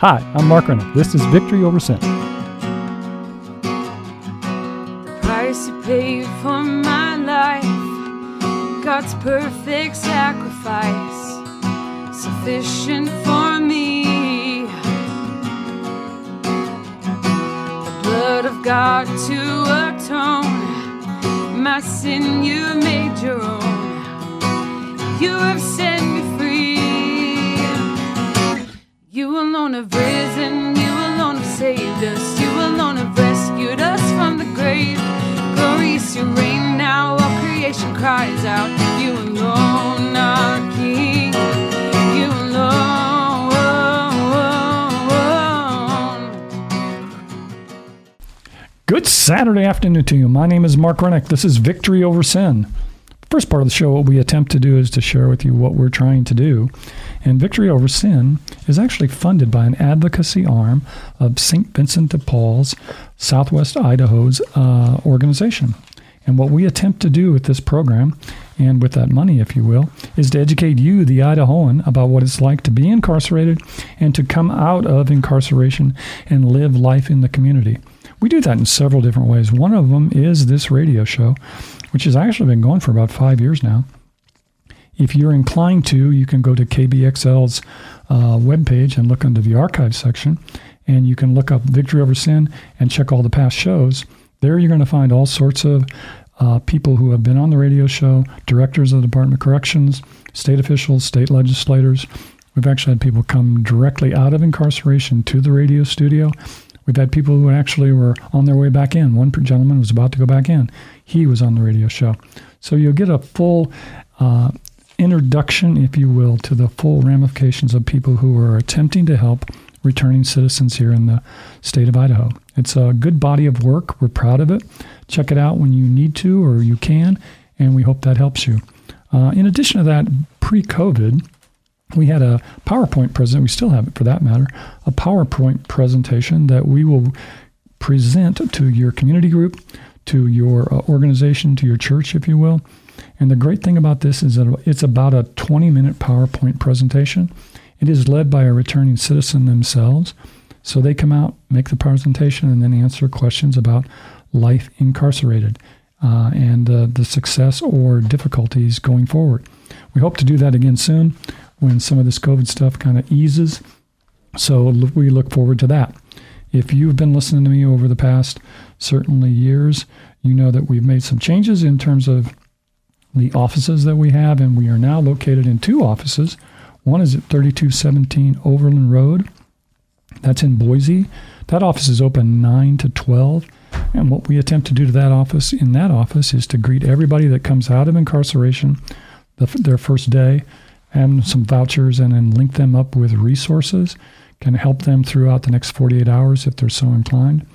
Hi, I'm Mark Rennick. This is Victory Over Sin. The price you paid for my life, God's perfect sacrifice, sufficient for me. The blood of God to atone, my sin you made your own. You have set You alone have risen, you alone have saved us, you alone have rescued us from the grave. Glorious your reign now, all creation cries out. You alone are King, you alone. Good Saturday afternoon to you. My name is Mark Rennick. This is Victory Over Sin. First part of the show, what we attempt to do is to share with you what we're trying to do. And Victory Over Sin is actually funded by an advocacy arm of St. Vincent de Paul's Southwest Idaho's uh, organization. And what we attempt to do with this program, and with that money, if you will, is to educate you, the Idahoan, about what it's like to be incarcerated and to come out of incarceration and live life in the community. We do that in several different ways. One of them is this radio show, which has actually been going for about five years now. If you're inclined to, you can go to KBXL's uh, webpage and look under the archive section, and you can look up Victory Over Sin and check all the past shows. There you're going to find all sorts of uh, people who have been on the radio show, directors of the Department of Corrections, state officials, state legislators. We've actually had people come directly out of incarceration to the radio studio. We've had people who actually were on their way back in. One gentleman was about to go back in. He was on the radio show. So you'll get a full uh, introduction, if you will, to the full ramifications of people who are attempting to help returning citizens here in the state of Idaho. It's a good body of work. We're proud of it. Check it out when you need to or you can, and we hope that helps you. Uh, in addition to that, pre COVID, we had a PowerPoint present. We still have it for that matter. A PowerPoint presentation that we will present to your community group, to your uh, organization, to your church, if you will. And the great thing about this is that it's about a 20 minute PowerPoint presentation. It is led by a returning citizen themselves. So they come out, make the presentation, and then answer questions about life incarcerated uh, and uh, the success or difficulties going forward. We hope to do that again soon when some of this COVID stuff kind of eases. So we look forward to that. If you've been listening to me over the past certainly years, you know that we've made some changes in terms of the offices that we have, and we are now located in two offices. One is at 3217 Overland Road. That's in Boise. That office is open 9 to 12. And what we attempt to do to that office in that office is to greet everybody that comes out of incarceration the, their first day and some vouchers and then link them up with resources can help them throughout the next 48 hours if they're so inclined.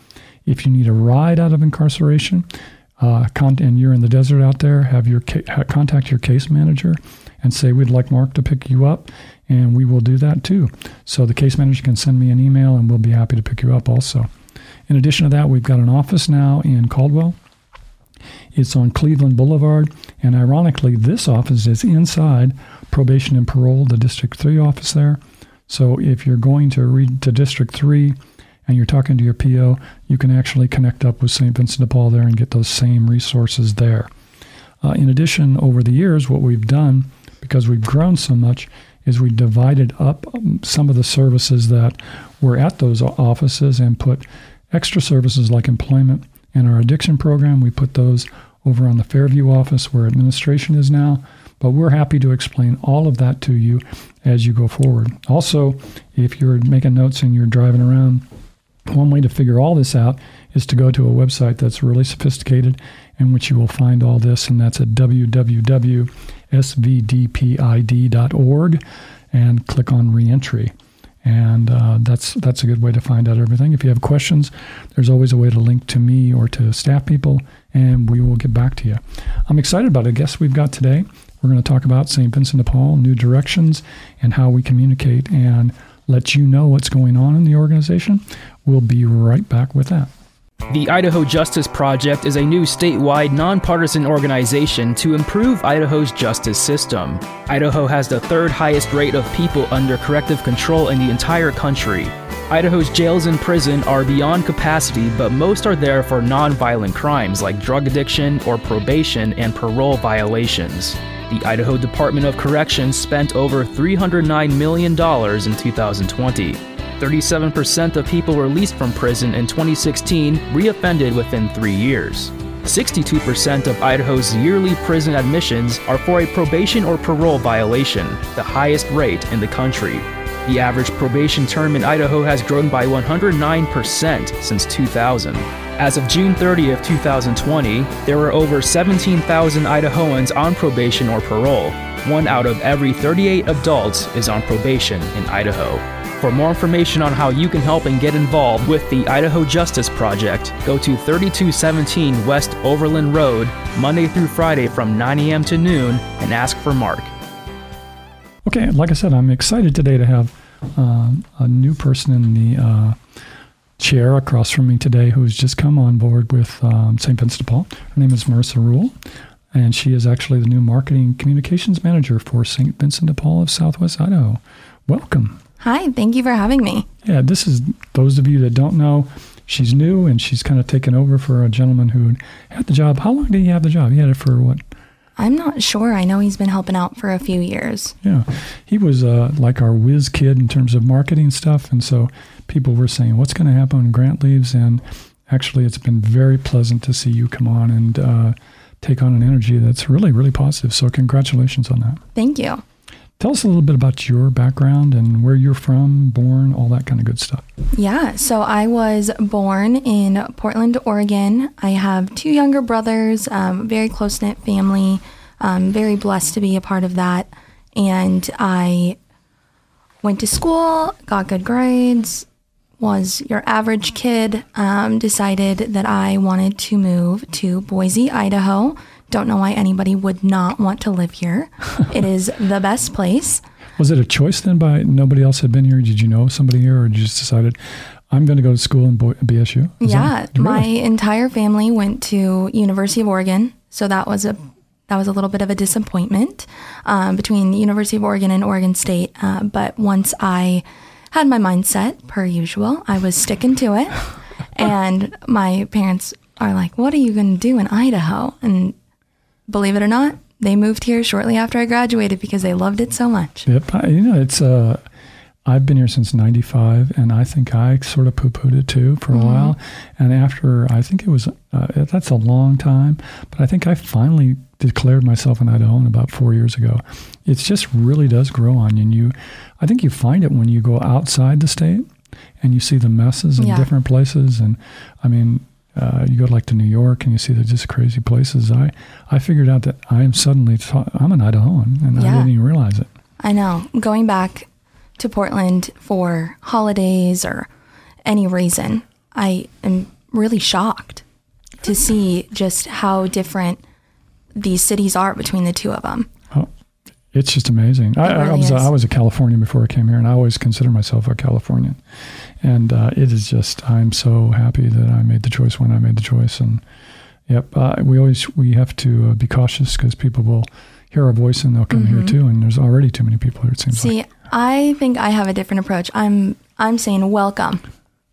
If you need a ride out of incarceration, uh, and you're in the desert out there, have your ca- contact your case manager and say we'd like Mark to pick you up, and we will do that too. So the case manager can send me an email, and we'll be happy to pick you up also. In addition to that, we've got an office now in Caldwell. It's on Cleveland Boulevard, and ironically, this office is inside probation and parole, the District 3 office there. So if you're going to read to District 3 and you're talking to your PO, you can actually connect up with St. Vincent de Paul there and get those same resources there. Uh, in addition, over the years, what we've done, because we've grown so much, is we divided up um, some of the services that were at those offices and put extra services like employment and our addiction program. We put those over on the Fairview office where administration is now. But we're happy to explain all of that to you as you go forward. Also, if you're making notes and you're driving around, one way to figure all this out is to go to a website that's really sophisticated in which you will find all this, and that's at www.svdpid.org and click on reentry. And uh, that's that's a good way to find out everything. If you have questions, there's always a way to link to me or to staff people, and we will get back to you. I'm excited about a guest we've got today. We're going to talk about St. Vincent de Paul, new directions, and how we communicate and let you know what's going on in the organization. We'll be right back with that. The Idaho Justice Project is a new statewide nonpartisan organization to improve Idaho's justice system. Idaho has the third highest rate of people under corrective control in the entire country. Idaho's jails and prison are beyond capacity, but most are there for nonviolent crimes like drug addiction or probation and parole violations. The Idaho Department of Corrections spent over $309 million in 2020. 37% of people released from prison in 2016 reoffended within three years. 62% of Idaho's yearly prison admissions are for a probation or parole violation, the highest rate in the country. The average probation term in Idaho has grown by 109% since 2000. As of June 30th, 2020, there were over 17,000 Idahoans on probation or parole. One out of every 38 adults is on probation in Idaho. For more information on how you can help and get involved with the Idaho Justice Project, go to 3217 West Overland Road, Monday through Friday from 9 a.m. to noon, and ask for Mark. Okay, like I said, I'm excited today to have um, a new person in the uh, chair across from me today who's just come on board with um, St. Vincent de Paul. Her name is Mareesa Rule, and she is actually the new marketing communications manager for St. Vincent de Paul of Southwest Idaho. Welcome. Hi, thank you for having me. Yeah, this is those of you that don't know. She's new and she's kind of taken over for a gentleman who had the job. How long did he have the job? He had it for what? I'm not sure. I know he's been helping out for a few years. Yeah, he was uh, like our whiz kid in terms of marketing stuff, and so people were saying, "What's going to happen when Grant leaves?" And actually, it's been very pleasant to see you come on and uh, take on an energy that's really, really positive. So, congratulations on that. Thank you. Tell us a little bit about your background and where you're from, born, all that kind of good stuff. Yeah, so I was born in Portland, Oregon. I have two younger brothers, um, very close knit family. I'm very blessed to be a part of that. And I went to school, got good grades, was your average kid, um, decided that I wanted to move to Boise, Idaho. Don't know why anybody would not want to live here. it is the best place. Was it a choice then by nobody else had been here? Did you know somebody here or you just decided, I'm going to go to school in BSU? Yeah, my entire family went to University of Oregon, so that was a that was a little bit of a disappointment um, between University of Oregon and Oregon State. Uh, but once I had my mindset, per usual, I was sticking to it, and my parents are like, "What are you going to do in Idaho?" And believe it or not, they moved here shortly after I graduated because they loved it so much. Yep. I, you know, it's, uh, I've been here since 95 and I think I sort of poo pooed it too for a while. And after, I think it was, uh, that's a long time, but I think I finally declared myself an Idahoan about four years ago. It just really does grow on you. And you, I think you find it when you go outside the state and you see the messes in Yeah. different places. And I mean, uh, you go like to New York and you see the just crazy places. I, I figured out that I am suddenly, ta- I'm an Idahoan and I didn't even realize it. I know. Going back to Portland for holidays or any reason, I am really shocked to see just how different these cities are between the two of them. It's just amazing. I, I really was. I was a Californian before I came here, and I always consider myself a Californian. And uh, it is just I'm so happy that I made the choice when I made the choice. And yep, uh, we always we have to uh, be cautious because people will hear our voice and they'll come here too. And there's already too many people here. It seems like. See, I think I have a different approach. I'm I'm saying welcome.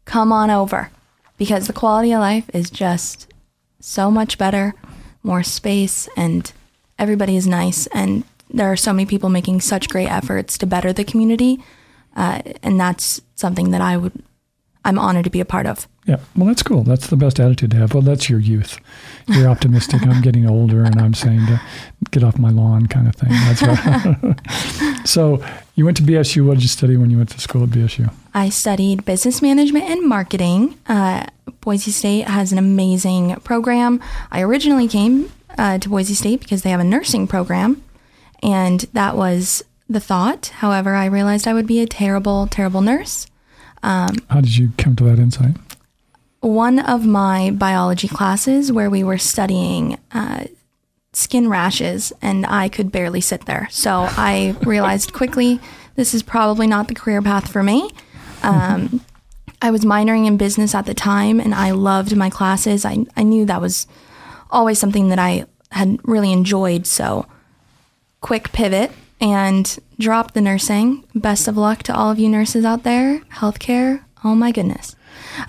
Come on over because the quality of life is just so much better, more space and everybody is nice and there are so many people making such great efforts to better the community. Uh, and that's something that I would I'm honored to be a part of. Yeah, well, that's cool. That's the best attitude to have. Well, that's your youth. You're optimistic. I'm getting older, and I'm saying to get off my lawn, kind of thing. That's right. so, you went to BSU. What did you study when you went to school at BSU? I studied business management and marketing. Uh, Boise State has an amazing program. I originally came uh, to Boise State because they have a nursing program, and that was the thought. However, I realized I would be a terrible, terrible nurse. How did you come to that insight? One of my biology classes where we were studying uh, skin rashes, and I could barely sit there. So I realized quickly this is probably not the career path for me. Um, I was minoring in business at the time, and I loved my classes. I, I knew that was always something that I had really enjoyed. So, quick pivot and drop the nursing. Best of luck to all of you nurses out there. Healthcare, Oh my goodness.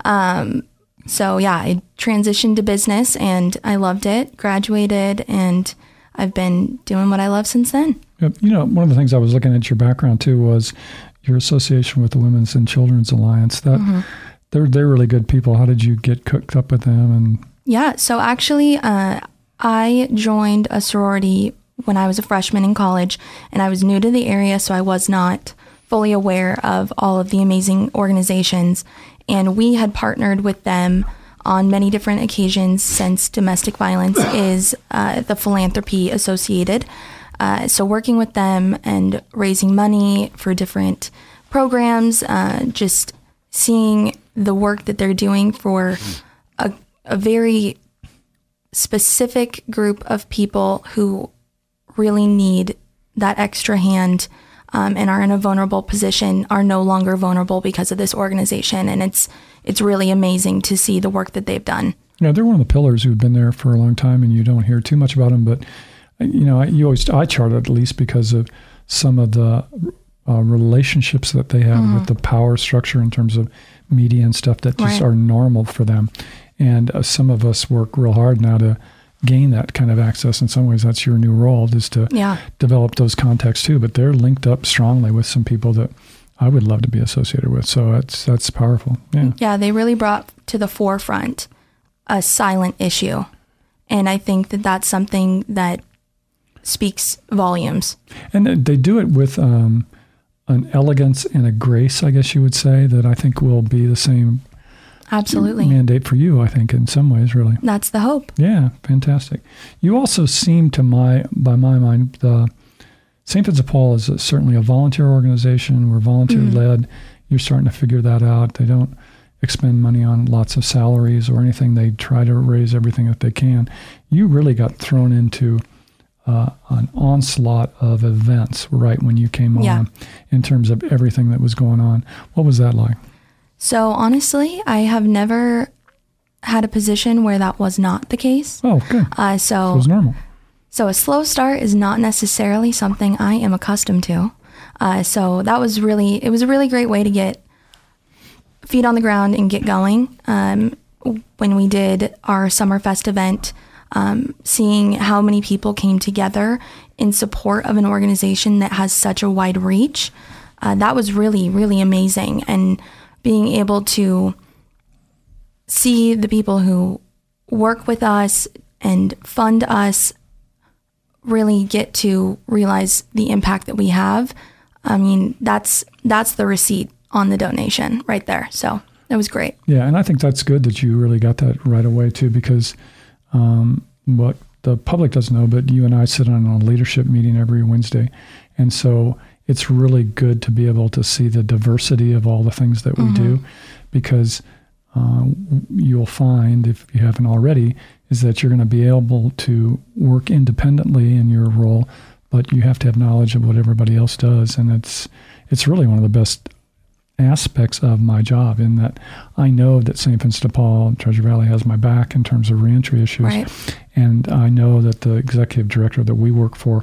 Um, so yeah, I transitioned to business and I loved it. Graduated and I've been doing what I love since then. You know, one of the things I was looking at your background too was your association with the Women's and Children's Alliance. That they're they're really good people. How did you get cooked up with them? And Yeah, so actually, uh, I joined a sorority when I was a freshman in college, and I was new to the area, so I was not fully aware of all of the amazing organizations. And we had partnered with them on many different occasions since domestic violence is uh, the philanthropy associated. Uh, so, working with them and raising money for different programs, uh, just seeing the work that they're doing for a, a very specific group of people who really need that extra hand um, and are in a vulnerable position are no longer vulnerable because of this organization and it's it's really amazing to see the work that they've done you know, they're one of the pillars who've been there for a long time, and you don't hear too much about them. But uh, you know, you always I charted at least because of some of the uh, relationships that they have with the power structure in terms of media and stuff that just Right. are normal for them. And uh, some of us work real hard now to gain that kind of access. In some ways, that's your new role is to yeah develop those contacts too. But they're linked up strongly with some people that I would love to be associated with. So that's that's powerful. Yeah. yeah they really brought to the forefront a silent issue and i think that that's something that speaks volumes And uh, they do it with um, an elegance and a grace, I guess you would say, that I think will be the same absolutely mandate for you, I think, in some ways, really. that's the hope Yeah, fantastic. You also seem to my, by my mind, the St. Vincent de Paul is a, certainly a volunteer organization. We're volunteer led. You're starting to figure that out. They don't expend money on lots of salaries or anything. They try to raise everything that they can. You really got thrown into uh, an onslaught of events right when you came Yeah. on in terms of everything that was going on. What was that like? So honestly, I have never had a position where that was not the case. Oh, good. Uh, so, was normal. so a slow start is not necessarily something I am accustomed to. Uh, so that was really, it was a really great way to get feet on the ground and get going. Um, when we did our Summerfest event, um, seeing how many people came together in support of an organization that has such a wide reach, uh, that was really, really amazing. And being able to see the people who work with us and fund us really get to realize the impact that we have. I mean, that's that's the receipt on the donation right there. So it was great. Yeah, and I think that's good that you really got that right away too, because um, what the public doesn't know, but you and I sit on a leadership meeting every Wednesday, and so it's really good to be able to see the diversity of all the things that we do, because uh, you'll find if you haven't already is that you're going to be able to work independently in your role, but you have to have knowledge of what everybody else does, and it's it's really one of the best aspects of my job in that I know that St. Vincent de Paul, Treasure Valley has my back in terms of reentry issues. Right. And I know that the executive director that we work for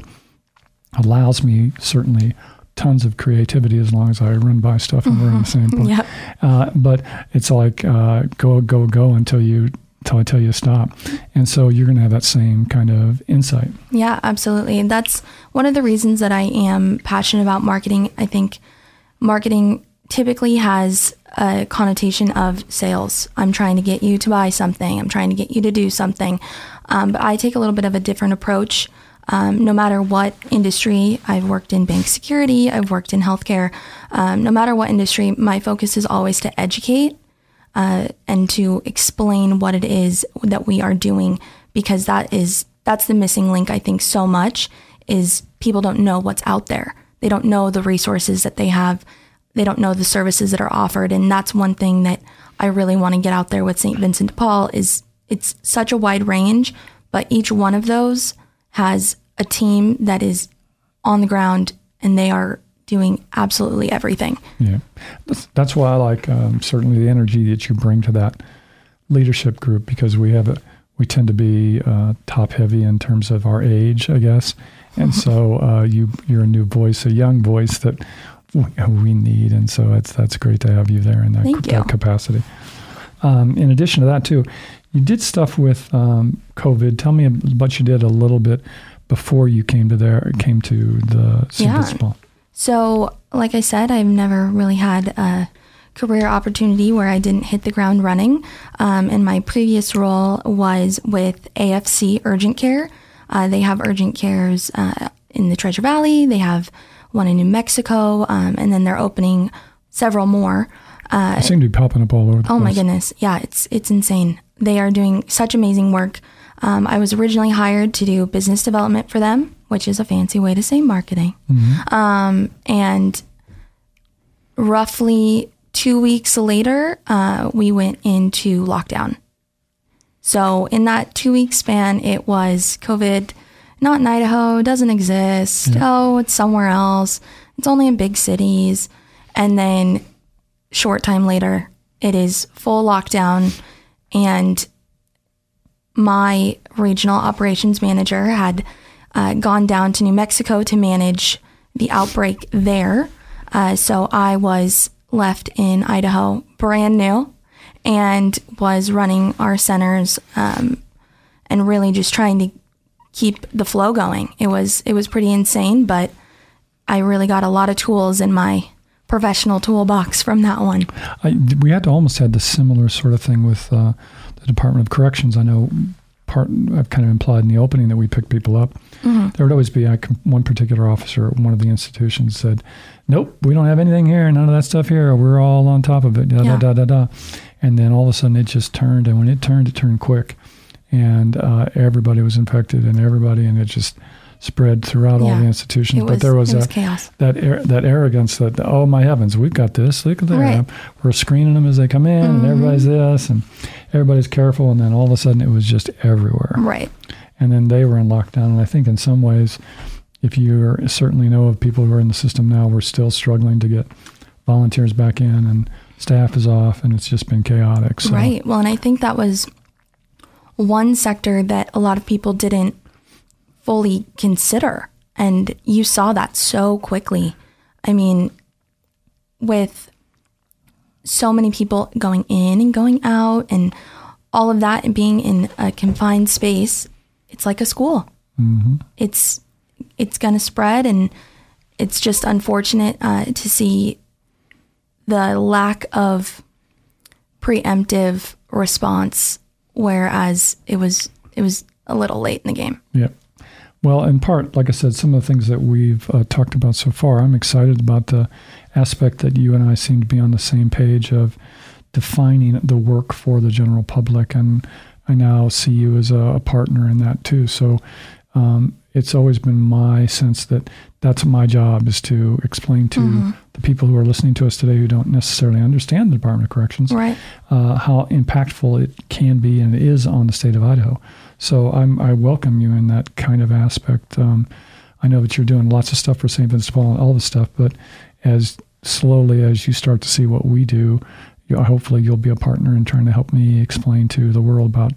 allows me certainly tons of creativity as long as I run by stuff and we're in the same boat. Yep. Uh, but it's like uh, go, go, go until you until I tell you to stop. And so you're going to have that same kind of insight. Yeah, absolutely. And that's one of the reasons that I am passionate about marketing. I think marketing typically has a connotation of sales. I'm trying to get you to buy something, I'm trying to get you to do something. Um, but I take a little bit of a different approach. Um, no matter what industry, I've worked in bank security, I've worked in healthcare. Um, no matter what industry, my focus is always to educate uh, and to explain what it is that we are doing because that is that's the missing link I think so much is people don't know what's out there. They don't know the resources that they have. They don't know the services that are offered and that's one thing that I really want to get out there with St. Vincent de Paul is it's such a wide range, but each one of those has a team that is on the ground and they are doing absolutely everything. Yeah, that's, that's why I like um, certainly the energy that you bring to that leadership group because we have a we tend to be uh, top heavy in terms of our age, I guess, and so uh, you you're a new voice, a young voice that we, we need, and so it's that's great to have you there in that, Thank that capacity. Um, in addition to that, too, you did stuff with um, COVID. Tell me what you did a little bit before you came to there came to the St. Yeah. So, like I said, I've never really had a career opportunity where I didn't hit the ground running. Um, and my previous role was with AFC Urgent Care. Uh, they have urgent cares uh, in the Treasure Valley. They have one in New Mexico, um, and then they're opening several more. Uh, They seem to be popping up all over the Oh place. my goodness. Yeah, it's it's insane. They are doing such amazing work. Um, I was originally hired to do business development for them, which is a fancy way to say marketing. Um, and roughly two weeks later, uh, we went into lockdown. So in that two week span, it was COVID, not in Idaho, doesn't exist. Oh, it's somewhere else. It's only in big cities. And then short time later, it is full lockdown. And my regional operations manager had uh, gone down to New Mexico to manage the outbreak there. Uh, so I was left in Idaho, brand new, and was running our centers um, and really just trying to keep the flow going. It was it was pretty insane, but I really got a lot of tools in my professional toolbox from that one. I, we had to almost had the similar sort of thing with uh, the Department of Corrections. I know part I've kind of implied in the opening that we pick people up. There would always be com- one particular officer at one of the institutions said, "Nope, we don't have anything here. None of that stuff here. We're all on top of it." Da Yeah. da da da da. And then all of a sudden it just turned, and when it turned, it turned quick, and uh, everybody was infected, and everybody, and it just spread throughout all the institutions. It but there was, was a, chaos. that ar- that arrogance that oh my heavens we've got this look at that Right. we're screening them as they come in and everybody's mm-hmm. this and everybody's careful and then all of a sudden it was just everywhere Right. and then they were in lockdown and I think in some ways if you certainly know of people who are in the system now we're still struggling to get volunteers back in and staff is off and it's just been chaotic so Right. Well, and I think that was one sector that a lot of people didn't fully consider. And you saw that so quickly. I mean, with so many people going in and going out and all of that and being in a confined space, it's like a school. It's it's going to spread, and it's just unfortunate uh, to see the lack of preemptive response, whereas it was it was a little late in the game. Yeah. Well, in part, like I said, some of the things that we've uh, talked about so far, I'm excited about the aspect that you and I seem to be on the same page of defining the work for the general public. And I now see you as a, a partner in that too. So um, it's always been my sense that that's my job is to explain to the people who are listening to us today who don't necessarily understand the Department of Corrections Right. uh, how impactful it can be and is on the state of Idaho. So I'm, I welcome you in that kind of aspect. Um, I know that you're doing lots of stuff for St. Vincent Paul and all this stuff, but as slowly as you start to see what we do, you, hopefully you'll be a partner in trying to help me explain to the world about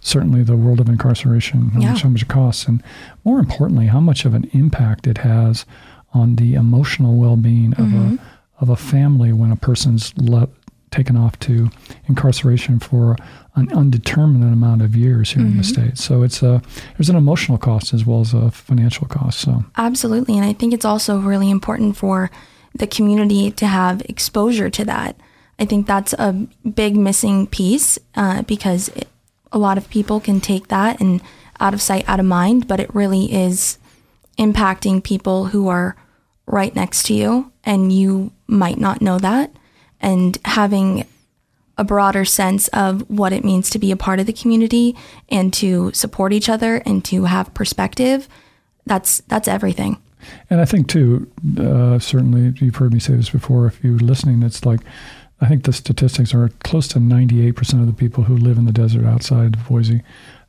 certainly the world of incarceration, how, Yeah. much, how much it costs, and more importantly, how much of an impact it has on the emotional well-being of a mm-hmm. of a family when a person's le- taken off to incarceration for an undetermined amount of years here in the mm-hmm. state. So it's a there's an emotional cost as well as a financial cost. So Absolutely. And I think it's also really important for the community to have exposure to that. I think that's a big missing piece uh, because it, a lot of people can take that and out of sight, out of mind, but it really is impacting people who are right next to you and you might not know that. And having a broader sense of what it means to be a part of the community and to support each other and to have perspective that's that's everything And I think too, uh, certainly you've heard me say this before. If you're listening, it's like I think the statistics are close to 98% of the people who live in the desert outside of Boise,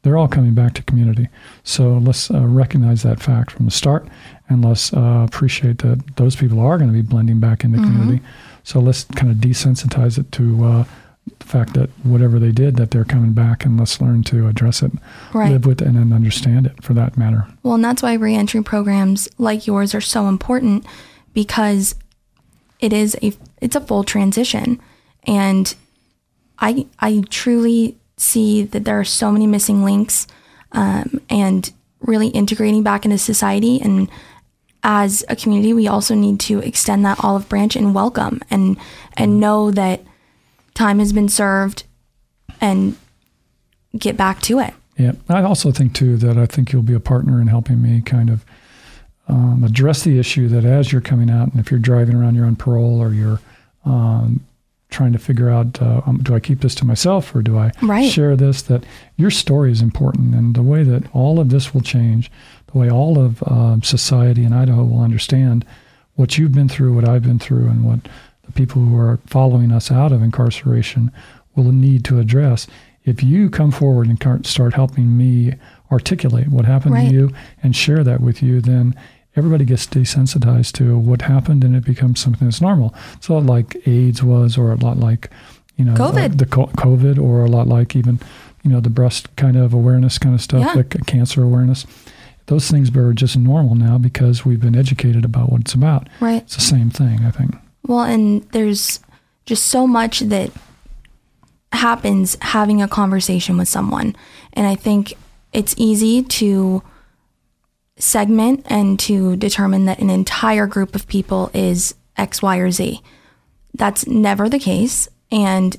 they're all coming back to community. So let's uh, recognize that fact from the start, and let's uh, appreciate that those people are going to be blending back into community. So let's kind of desensitize it to. Uh, the fact that whatever they did, that they're coming back, and let's learn to address it, Right. live with it, and then understand it for that matter. well and that's why reentry programs like yours are so important because it is a it's a full transition, and I I truly see that there are so many missing links, um, and really integrating back into society. And as a community, we also need to extend that olive branch and welcome and and know that time has been served, and get back to it. Yeah, I also think too that I think you'll be a partner in helping me kind of um, address the issue that as you're coming out, and if you're driving around, you're on parole, or you're um, trying to figure out, uh, um, do I keep this to myself or do I Right. share this? That your story is important, and the way that all of this will change, the way all of um, society in Idaho will understand what you've been through, what I've been through, and what the people who are following us out of incarceration will need to address. If you come forward and start helping me articulate what happened Right. to you and share that with you, then everybody gets desensitized to what happened and it becomes something that's normal. It's a lot like AIDS was, or a lot like, you know, uh, COVID. the co- COVID, or a lot like even, you know, the breast kind of awareness kind of stuff, Yeah. like cancer awareness. Those things are just normal now because we've been educated about what it's about. Right. It's the same thing, I think. Well, and there's just so much that happens having a conversation with someone. And I think it's easy to segment and to determine that an entire group of people is X, Y, or Z. That's never the case. And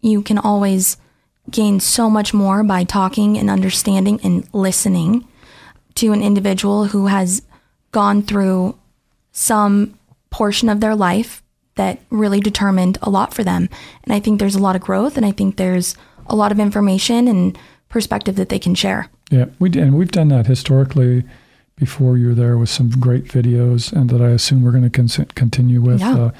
you can always gain so much more by talking and understanding and listening to an individual who has gone through some portion of their life that really determined a lot for them. And I think there's a lot of growth and I think there's a lot of information and perspective that they can share. Yeah, we and we've done that historically before you were there with some great videos, and that I assume we're going to con- continue with. Yeah. Uh,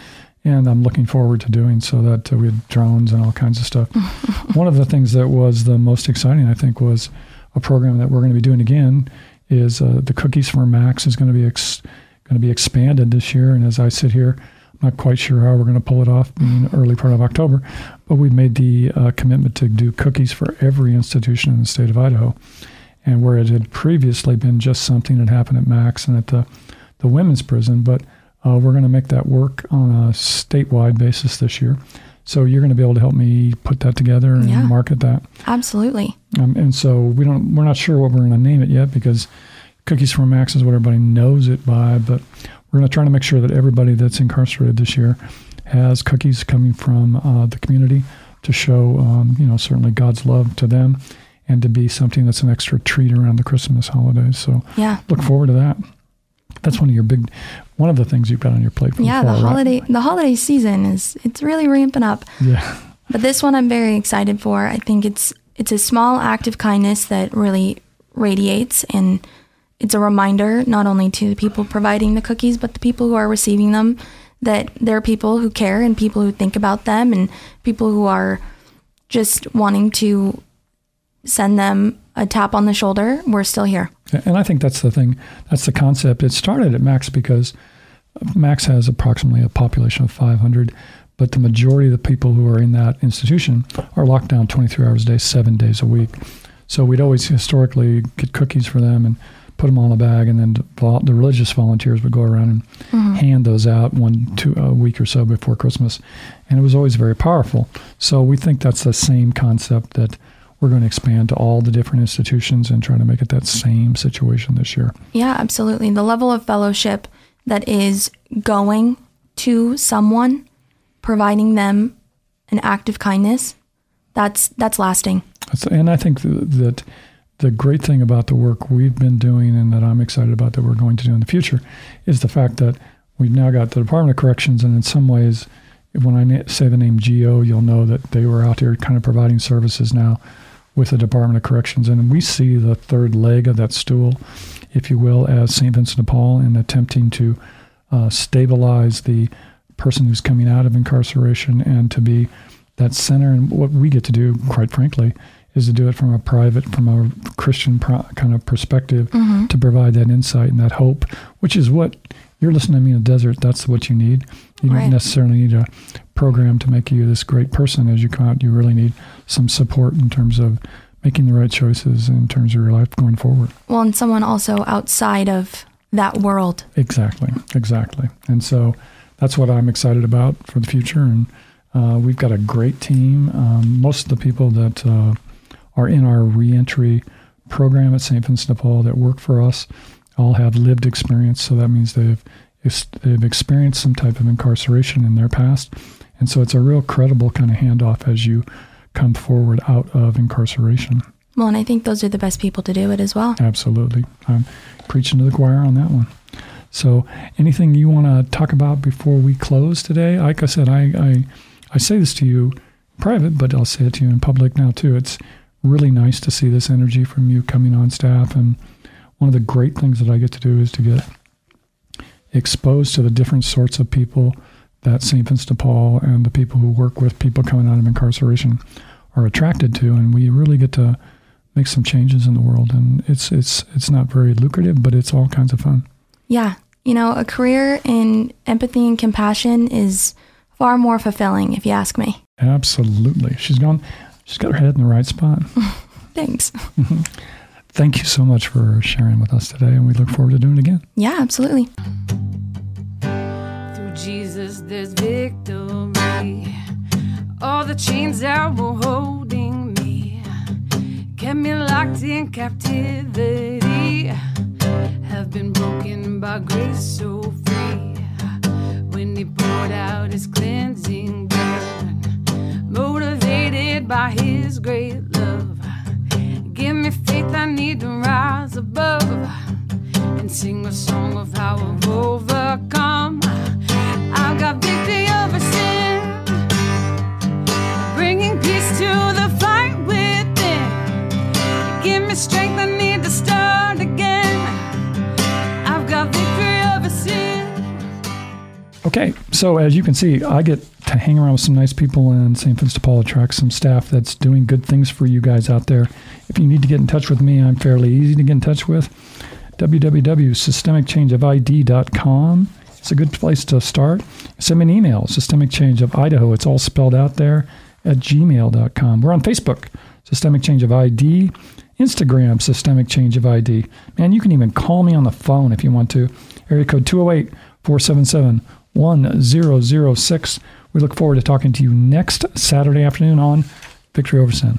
and I'm looking forward to doing so that uh, we had drones and all kinds of stuff. One of the things that was the most exciting, I think, was a program that we're going to be doing again. Is uh, the Cookies for Max is going to be ex- going to be expanded this year, and as I sit here, I'm not quite sure how we're going to pull it off in early part of October, but we've made the uh, commitment to do cookies for every institution in the state of Idaho and where it had previously been just something that happened at Max and at the, the women's prison. But uh, we're going to make that work on a statewide basis this year. So you're going to be able to help me put that together and Yeah. market that. Absolutely. Um, and so we don't, we're not sure what we're going to name it yet because Cookies from Max is what everybody knows it by. But we're going to try to make sure that everybody that's incarcerated this year has cookies coming from uh, the community to show, um, you know, certainly God's love to them and to be something that's an extra treat around the Christmas holidays. So Yeah. look forward to that. That's one of your big, one of the things you've got on your plate. From Yeah, the fall, right? holiday the holiday season is it's really ramping up. Yeah. But this one I'm very excited for. I think it's it's a small act of kindness that really radiates and it's a reminder not only to the people providing the cookies but the people who are receiving them that there are people who care and people who think about them and people who are just wanting to send them a tap on the shoulder. We're still here. And I think that's the thing. That's the concept. It started at Max because Max has approximately a population of 500, but the majority of the people who are in that institution are locked down 23 hours a day, seven days a week. So we'd always historically get cookies for them and put them all in a bag, and then the, religious volunteers would go around and mm-hmm. hand those out one two a week or so before Christmas, and it was always very powerful. So we think that's the same concept that we're going to expand to all the different institutions and try to make it that same situation this year. Yeah, absolutely. The level of fellowship that is going to someone, providing them an act of kindness, that's that's lasting. And I think that the great thing about the work we've been doing and that I'm excited about that we're going to do in the future is the fact that we've now got the Department of Corrections, and in some ways, when I say the name GEO, you'll know that they were out there kind of providing services now with the Department of Corrections. And we see the third leg of that stool, if you will, as St. Vincent de Paul in attempting to uh, stabilize the person who's coming out of incarceration and to be that center. And what we get to do, quite frankly, is to do it from a private, from a Christian pro- kind of perspective to provide that insight and that hope, which is what you're listening to me in the desert. That's what you need. You Right. don't necessarily need a program to make you this great person as you come out. You really need some support in terms of making the right choices in terms of your life going forward. Well, and someone also outside of that world. Exactly, exactly. And so that's what I'm excited about for the future. And uh, we've got a great team. Um, most of the people that uh, are in our reentry program at St. Vincent de Paul that work for us all have lived experience. So that means they've they've experienced some type of incarceration in their past, and so it's a real credible kind of handoff as you come forward out of incarceration. Well, and I think those are the best people to do it as well. Absolutely, I'm preaching to the choir on that one. So, anything you want to talk about before we close today? Like I said, I, I I say this to you private, but I'll say it to you in public now too. It's really nice to see this energy from you coming on staff. And one of the great things that I get to do is to get exposed to the different sorts of people that St. Vincent de Paul and the people who work with people coming out of incarceration are attracted to. And we really get to make some changes in the world. And it's, it's, it's not very lucrative, but it's all kinds of fun. Yeah. You know, a career in empathy and compassion is far more fulfilling, if you ask me. Absolutely. She's gone. She's got her head in the right spot. Thanks. Thank you so much for sharing with us today, and we look forward to doing it again. Yeah, absolutely. Jesus, there's victory. All the chains that were holding me kept me locked in captivity have been broken by grace so free. When He poured out His cleansing blood, motivated by His great love. Give me faith, I need to rise above and sing a song of how I've overcome. Okay, so as you can see, I get to hang around with some nice people, in St. Vincent de Paul attracts some staff that's doing good things for you guys out there. If you need to get in touch with me, I'm fairly easy to get in touch with. www.systemicchangeofid.com. It's a good place to start. Send me an email, Systemic Change of Idaho. It's all spelled out there at gmail.com. We're on Facebook, Systemic Change of ID, Instagram, Systemic Change of ID. Man, you can even call me on the phone if you want to. Area code 208 477 1006. We look forward to talking to you next Saturday afternoon on Victory Over Sin.